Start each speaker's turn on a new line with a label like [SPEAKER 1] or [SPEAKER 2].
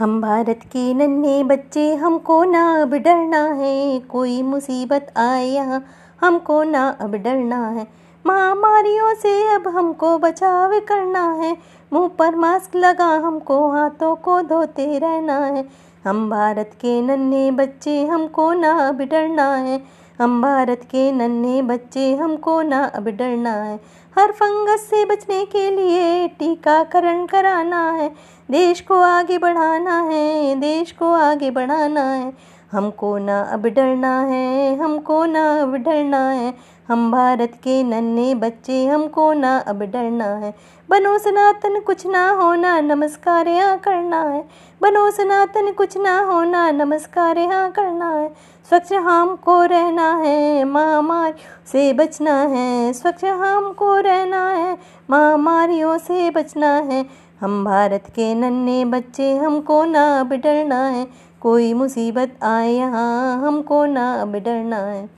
[SPEAKER 1] हम भारत के नन्हे बच्चे, हमको ना अब डरना है। कोई मुसीबत आए यहाँ, हमको ना अब डरना है। महामारियों से अब हमको बचाव करना है। मुँह पर मास्क लगा, हमको हाथों को धोते रहना है। हम भारत के नन्हे बच्चे, हमको ना अब डरना है। हम भारत के नन्हे बच्चे, हमको ना अब डरना है। हर फंगस से बचने के लिए टीकाकरण कराना है। देश को आगे बढ़ाना है, देश को आगे बढ़ाना है। हमको ना अब डरना है, हमको ना अब डरना है। हम भारत के नन्हे बच्चे, हमको ना अब डरना है। बनो सनातन, कुछ ना होना नमस्कार यहाँ करना है। बनो सनातन, कुछ ना होना नमस्कार यहाँ करना है। स्वच्छ हमको रहना है, महामारी से बचना है। स्वच्छ हमको रहना है, महामारियों से बचना है। हम भारत के नन्हे बच्चे, हमको ना अब डरना है। कोई मुसीबत आए यहाँ हमको ना अब डरना है।